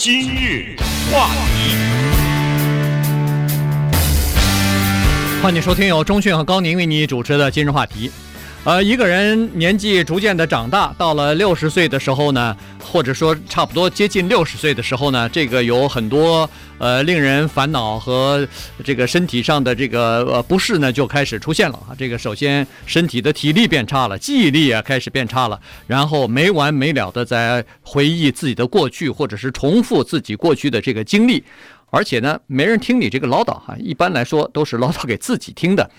今日话题，欢迎收听由钟讯和高宁为你主持的今日话题。呃，一个人年纪逐渐的长大，到了六十岁的时候呢，或者说差不多接近六十岁的时候呢，这个有很多呃令人烦恼和这个身体上的这个呃不适呢就开始出现了啊。这个首先身体的体力变差了，记忆力也开始变差了，然后没完没了的在回忆自己的过去，或者是重复自己过去的这个经历，而且呢，没人听你这个唠叨哈，一般来说都是唠叨给自己听的，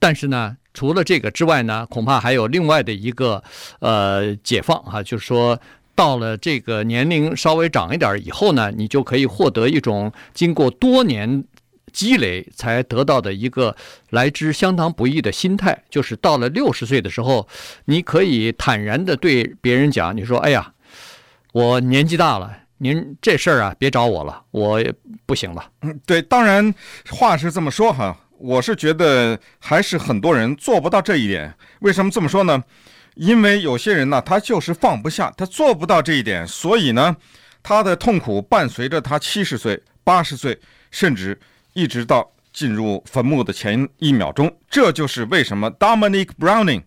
但是呢。除了这个之外呢，恐怕还有另外的一个呃解放哈，就是说到了这个年龄稍微长一点以后呢，你就可以获得一种经过多年积累才得到的一个来之相当不易的心态，就是到了六十岁的时候，你可以坦然地对别人讲，你说：“哎呀，我年纪大了，您这事儿啊别找我了，我不行了。”嗯，对，当然话是这么说哈。我是觉得还是很多人做不到这一点。为什么这么说呢？因为有些人呢，他就是放不下，他做不到这一点，所以呢，他的痛苦伴随着他七十岁、八十岁，甚至一直到进入坟墓的前一秒钟。这就是为什么 Dominic Browning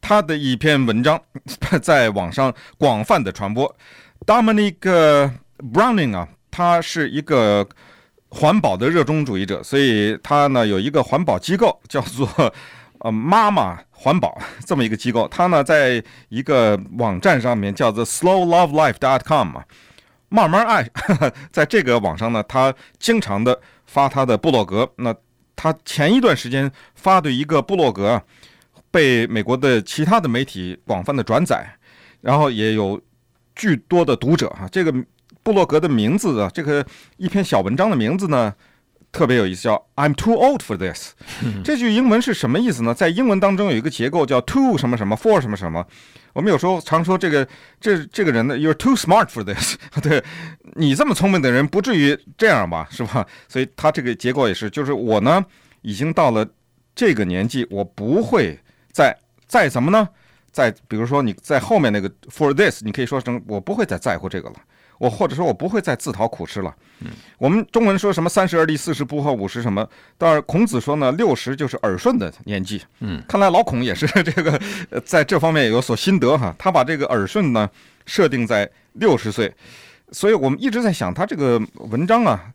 他的一篇文章 在网上广泛的传播。Dominic Browning 啊，他是一个。环保的热衷主义者，所以他呢有一个环保机构叫做 呃妈妈环保这么一个机构，他呢在一个网站上面叫做 slowlovelife.com 嘛，慢慢爱，在这个网上呢，他经常的发他的部落格。那他前一段时间发的一个部落格，被美国的其他的媒体广泛的转载，然后也有巨多的读者哈，这个。部落格的名字啊，这个一篇小文章的名字呢，特别有意思，叫 "I'm too old for this"。这句英文是什么意思呢？在英文当中有一个结构叫 "too" 什么什么 "for" 什么什么。我们有时候常说这个这这个人呢，"You're too smart for this"。对，你这么聪明的人不至于这样吧，是吧？所以他这个结构也是，就是我呢已经到了这个年纪，我不会再再怎么呢？再比如说你在后面那个 "for this"，你可以说成我不会再在乎这个了。我或者说我不会再自讨苦吃了。嗯，我们中文说什么三十而立，四十不惑，五十什么？但是孔子说呢，六十就是耳顺的年纪。嗯，看来老孔也是 这个，在这方面也有所心得哈。他把这个耳顺呢设定在六十岁，所以我们一直在想他这个文章啊，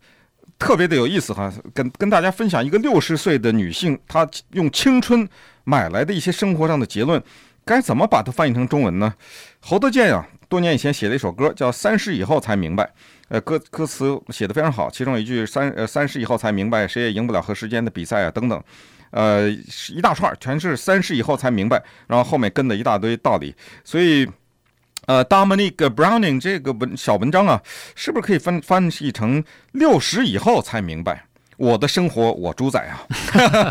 特别的有意思哈。跟跟大家分享一个六十岁的女性，她用青春买来的一些生活上的结论，该怎么把它翻译成中文呢？侯德健啊。多年以前写了一首歌，叫《三十以后才明白》，呃，歌歌词写得非常好，其中有一句“三呃三十以后才明白，谁也赢不了和时间的比赛啊”等等，呃，一大串全是三十以后才明白，然后后面跟的一大堆道理，所以，呃，Dominic Browning 这个文小文章啊，是不是可以翻翻译成六十以后才明白？我的生活我主宰啊，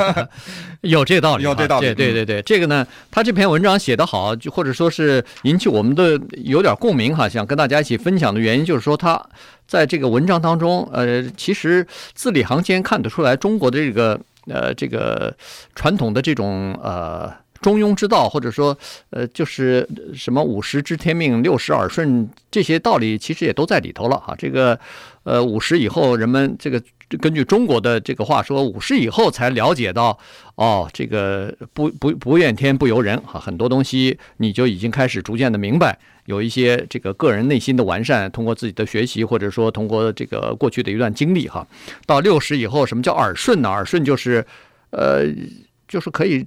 有这个道理，有这道理。对对对对，这个呢，他这篇文章写得好，就或者说是引起我们的有点共鸣哈，想跟大家一起分享的原因就是说，他在这个文章当中，呃，其实字里行间看得出来，中国的这个呃这个传统的这种呃中庸之道，或者说呃就是什么五十知天命，六十耳顺这些道理，其实也都在里头了哈。这个呃五十以后，人们这个。根据中国的这个话说，五十以后才了解到，哦，这个不不不怨天不由人哈，很多东西你就已经开始逐渐的明白，有一些这个个人内心的完善，通过自己的学习或者说通过这个过去的一段经历哈，到六十以后，什么叫耳顺呢？耳顺就是，呃，就是可以。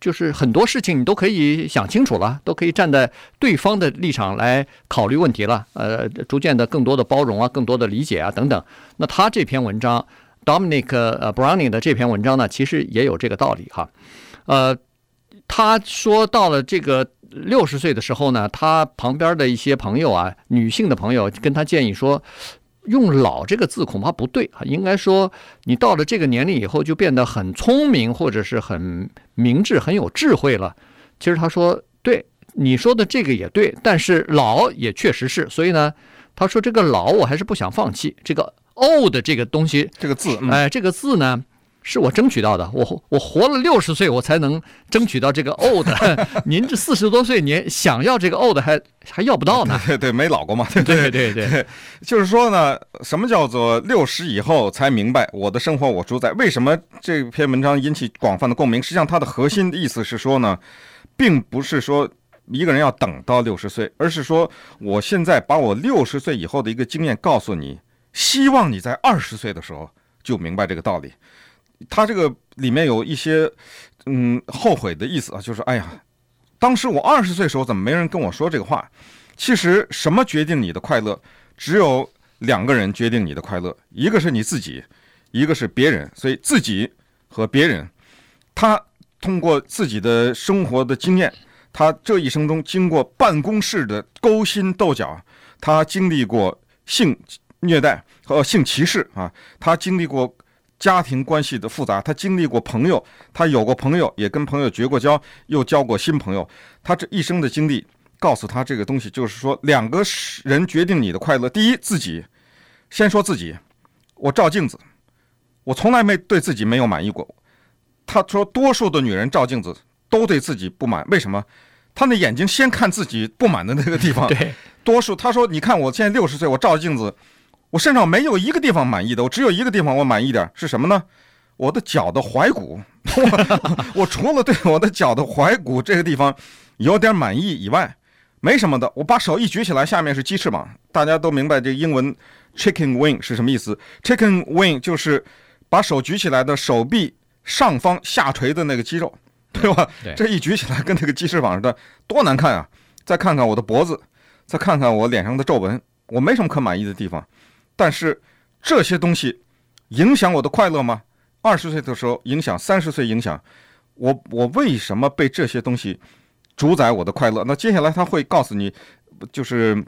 就是很多事情你都可以想清楚了，都可以站在对方的立场来考虑问题了。呃，逐渐的更多的包容啊，更多的理解啊等等。那他这篇文章，Dominic 呃 Browning 的这篇文章呢，其实也有这个道理哈。呃，他说到了这个六十岁的时候呢，他旁边的一些朋友啊，女性的朋友跟他建议说。用“老”这个字恐怕不对啊，应该说你到了这个年龄以后就变得很聪明，或者是很明智、很有智慧了。其实他说，对你说的这个也对，但是“老”也确实是。所以呢，他说这个“老”我还是不想放弃。这个 “old” 这个东西，这个字，哎，这个字呢，是我争取到的，我我活了六十岁，我才能争取到这个 old。您这四十多岁，您想要这个 old 还还要不到呢？对对，没老过嘛。对对对对，就是说呢，什么叫做六十以后才明白我的生活我主宰？为什么这篇文章引起广泛的共鸣？实际上，它的核心的意思是说呢，并不是说一个人要等到六十岁，而是说我现在把我六十岁以后的一个经验告诉你，希望你在二十岁的时候就明白这个道理。他这个里面有一些，嗯，后悔的意思啊，就是哎呀，当时我二十岁时候怎么没人跟我说这个话？其实什么决定你的快乐？只有两个人决定你的快乐，一个是你自己，一个是别人。所以自己和别人，他通过自己的生活的经验，他这一生中经过办公室的勾心斗角，他经历过性虐待和性歧视啊，他经历过。家庭关系的复杂，他经历过朋友，他有过朋友，也跟朋友绝过交，又交过新朋友。他这一生的经历告诉他这个东西，就是说两个人决定你的快乐。第一，自己先说自己，我照镜子，我从来没对自己没有满意过。他说，多数的女人照镜子都对自己不满，为什么？他那眼睛先看自己不满的那个地方。对，多数他说，你看我现在六十岁，我照镜子。我身上没有一个地方满意的，我只有一个地方我满意点，是什么呢？我的脚的踝骨，我，我除了对我的脚的踝骨这个地方有点满意以外，没什么的。我把手一举起来，下面是鸡翅膀，大家都明白这英文 chicken wing 是什么意思？chicken wing 就是把手举起来的手臂上方下垂的那个肌肉，对吧？对。这一举起来跟那个鸡翅膀似的，多难看啊！再看看我的脖子，再看看我脸上的皱纹，我没什么可满意的地方。但是这些东西影响我的快乐吗？二十岁的时候影响，三十岁影响我，我为什么被这些东西主宰我的快乐？那接下来他会告诉你，就是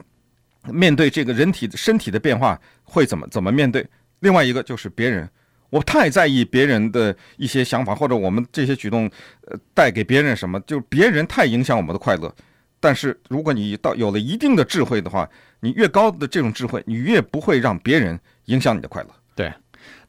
面对这个人体身体的变化会怎么怎么面对。另外一个就是别人，我太在意别人的一些想法，或者我们这些举动呃带给别人什么，就别人太影响我们的快乐。但是如果你到有了一定的智慧的话，你越高的这种智慧，你越不会让别人影响你的快乐。对，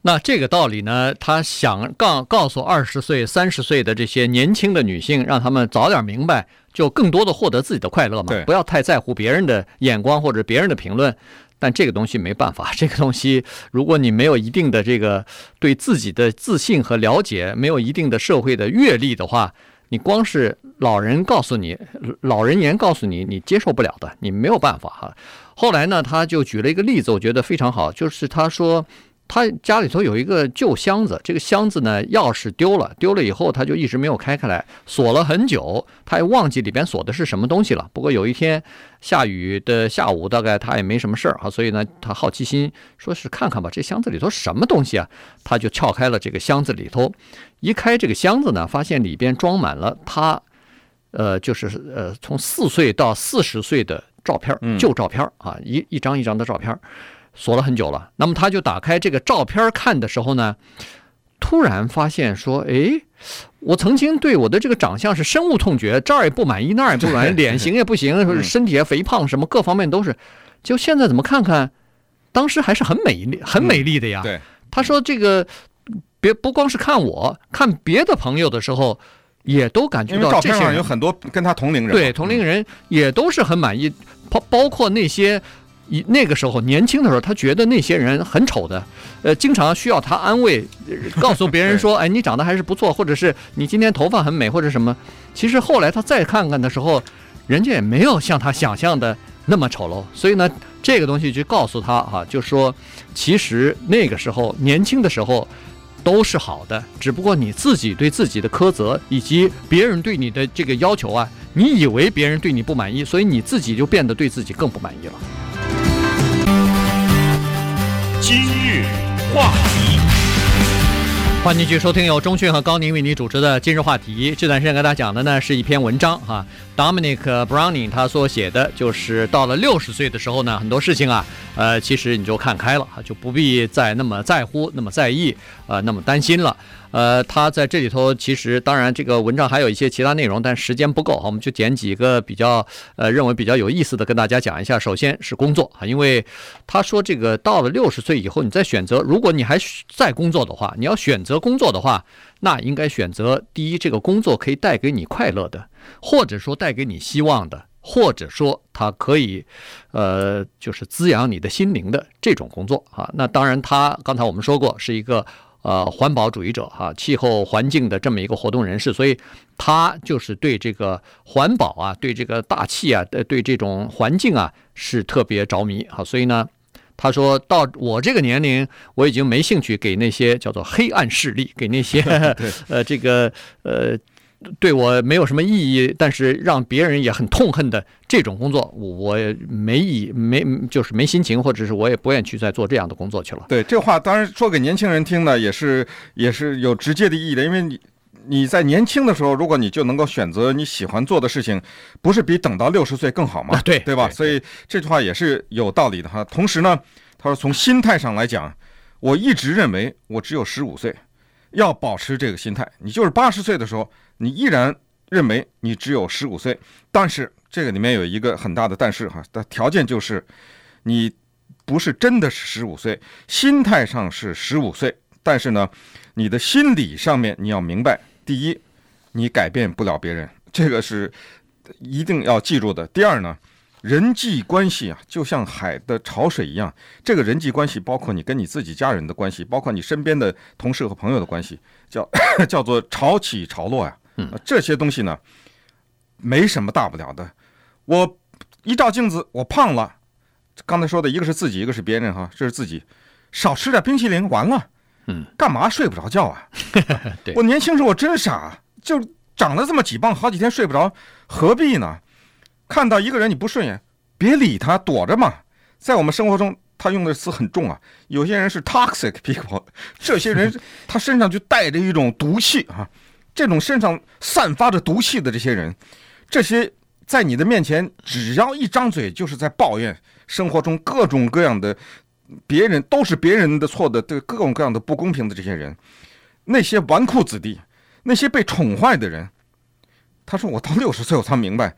那这个道理呢，他想告告诉二十岁、三十岁的这些年轻的女性，让他们早点明白，就更多的获得自己的快乐嘛。对，不要太在乎别人的眼光或者别人的评论。但这个东西没办法，这个东西，如果你没有一定的这个对自己的自信和了解，没有一定的社会的阅历的话。你光是老人告诉你，老人言告诉你，你接受不了的，你没有办法哈。后来呢，他就举了一个例子，我觉得非常好，就是他说。他家里头有一个旧箱子，这个箱子呢，钥匙丢了，丢了以后他就一直没有开开来，锁了很久，他也忘记里边锁的是什么东西了。不过有一天下雨的下午，大概他也没什么事儿哈，所以呢，他好奇心说是看看吧，这箱子里头什么东西啊？他就撬开了这个箱子里头，一开这个箱子呢，发现里边装满了他，呃，就是呃，从四岁到四十岁的照片，旧照片啊，一一张一张的照片。锁了很久了，那么他就打开这个照片看的时候呢，突然发现说：“诶，我曾经对我的这个长相是深恶痛绝，这儿也不满意，那儿也不满意，脸型也不行，身体也肥胖，什么各方面都是。就现在怎么看看，当时还是很美丽、很美丽的呀。”对，他说：“这个别不光是看我，看别的朋友的时候，也都感觉到这些人，照片上有很多跟他同龄人，对同龄人也都是很满意，包包括那些。”一那个时候年轻的时候，他觉得那些人很丑的，呃，经常需要他安慰，告诉别人 说：“哎，你长得还是不错，或者是你今天头发很美，或者什么。”其实后来他再看看的时候，人家也没有像他想象的那么丑陋。所以呢，这个东西就告诉他哈，就说其实那个时候年轻的时候都是好的，只不过你自己对自己的苛责以及别人对你的这个要求啊，你以为别人对你不满意，所以你自己就变得对自己更不满意了。今日话题，欢迎继续收听由钟讯和高宁为你主持的今日话题。这段时间跟大家讲的呢是一篇文章哈，Dominic Browning 他所写的就是到了六十岁的时候呢，很多事情啊，呃，其实你就看开了，就不必再那么在乎、那么在意，呃，那么担心了。呃，他在这里头其实当然这个文章还有一些其他内容，但时间不够，我们就捡几个比较呃认为比较有意思的跟大家讲一下。首先是工作啊，因为他说这个到了六十岁以后，你再选择，如果你还在工作的话，你要选择工作的话，那应该选择第一，这个工作可以带给你快乐的，或者说带给你希望的。或者说，它可以，呃，就是滋养你的心灵的这种工作啊。那当然，他刚才我们说过是一个呃环保主义者哈，气候环境的这么一个活动人士，所以他就是对这个环保啊，对这个大气啊，对这种环境啊是特别着迷啊。所以呢，他说到我这个年龄，我已经没兴趣给那些叫做黑暗势力，给那些 呃这个呃。对我没有什么意义，但是让别人也很痛恨的这种工作，我我也没意没就是没心情，或者是我也不愿意去再做这样的工作去了。对，这话当然说给年轻人听呢，也是也是有直接的意义的，因为你你在年轻的时候，如果你就能够选择你喜欢做的事情，不是比等到六十岁更好吗？对，对吧？所以这句话也是有道理的哈。同时呢，他说从心态上来讲，我一直认为我只有十五岁，要保持这个心态。你就是八十岁的时候。你依然认为你只有十五岁，但是这个里面有一个很大的但是哈，的条件就是你不是真的是十五岁，心态上是十五岁，但是呢，你的心理上面你要明白，第一，你改变不了别人，这个是一定要记住的。第二呢，人际关系啊，就像海的潮水一样，这个人际关系包括你跟你自己家人的关系，包括你身边的同事和朋友的关系，叫 叫做潮起潮落呀。嗯，这些东西呢，没什么大不了的。我一照镜子，我胖了。刚才说的一个是自己，一个是别人哈，这是自己。少吃点冰淇淋，完了。嗯，干嘛睡不着觉啊？对，我年轻时候我真傻，就长了这么几磅，好几天睡不着，何必呢？看到一个人你不顺眼，别理他，躲着嘛。在我们生活中，他用的词很重啊。有些人是 toxic people，这些人 他身上就带着一种毒气啊。这种身上散发着毒气的这些人，这些在你的面前只要一张嘴就是在抱怨生活中各种各样的别人都是别人的错的，对各种各样的不公平的这些人，那些纨绔子弟，那些被宠坏的人，他说：“我到六十岁我才明白，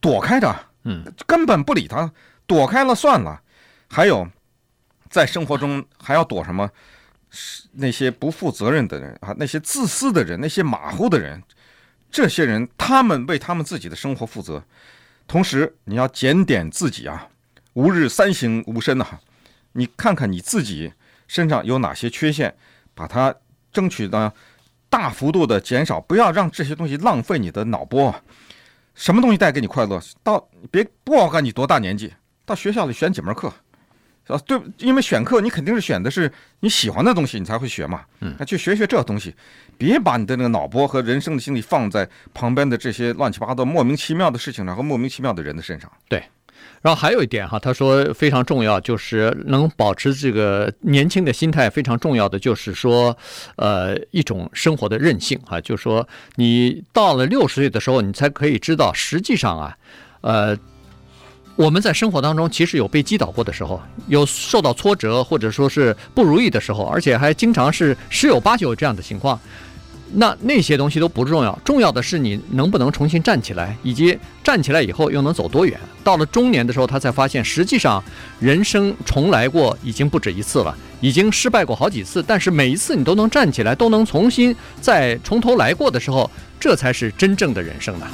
躲开他，嗯，根本不理他，躲开了算了。”还有，在生活中还要躲什么？是那些不负责任的人啊，那些自私的人，那些马虎的人，这些人他们为他们自己的生活负责。同时，你要检点自己啊，吾日三省吾身呐。你看看你自己身上有哪些缺陷，把它争取呢大幅度的减少，不要让这些东西浪费你的脑波啊。什么东西带给你快乐？到别不管你多大年纪，到学校里选几门课。啊，对，因为选课你肯定是选的是你喜欢的东西，你才会学嘛。嗯，那去学学这东西，别把你的那个脑波和人生的精力放在旁边的这些乱七八糟、莫名其妙的事情上和莫名其妙的人的身上。对，然后还有一点哈，他说非常重要，就是能保持这个年轻的心态，非常重要的就是说，呃，一种生活的韧性啊，就是说你到了六十岁的时候，你才可以知道，实际上啊，呃。我们在生活当中其实有被击倒过的时候，有受到挫折或者说是不如意的时候，而且还经常是十有八九这样的情况。那那些东西都不重要，重要的是你能不能重新站起来，以及站起来以后又能走多远。到了中年的时候，他才发现，实际上人生重来过已经不止一次了，已经失败过好几次，但是每一次你都能站起来，都能重新再从头来过的时候，这才是真正的人生呢。